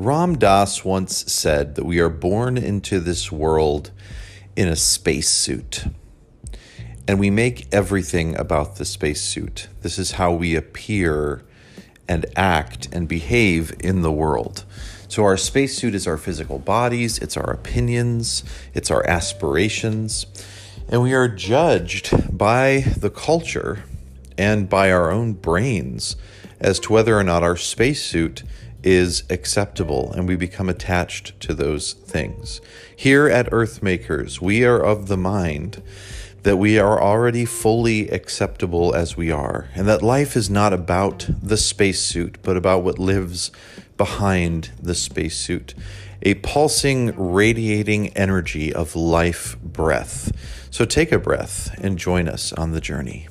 Ram Dass once said that we are born into this world in a spacesuit. And we make everything about the spacesuit. This is how we appear and act and behave in the world. So, our spacesuit is our physical bodies, it's our opinions, it's our aspirations, and we are judged by the culture and by our own brains as to whether or not our spacesuit is acceptable and we become attached to those things. Here at Earthmakers, we are of the mind that we are already fully acceptable as we are, and that life is not about the spacesuit, but about what lives behind the spacesuit a pulsing, radiating energy of life breath. So take a breath and join us on the journey.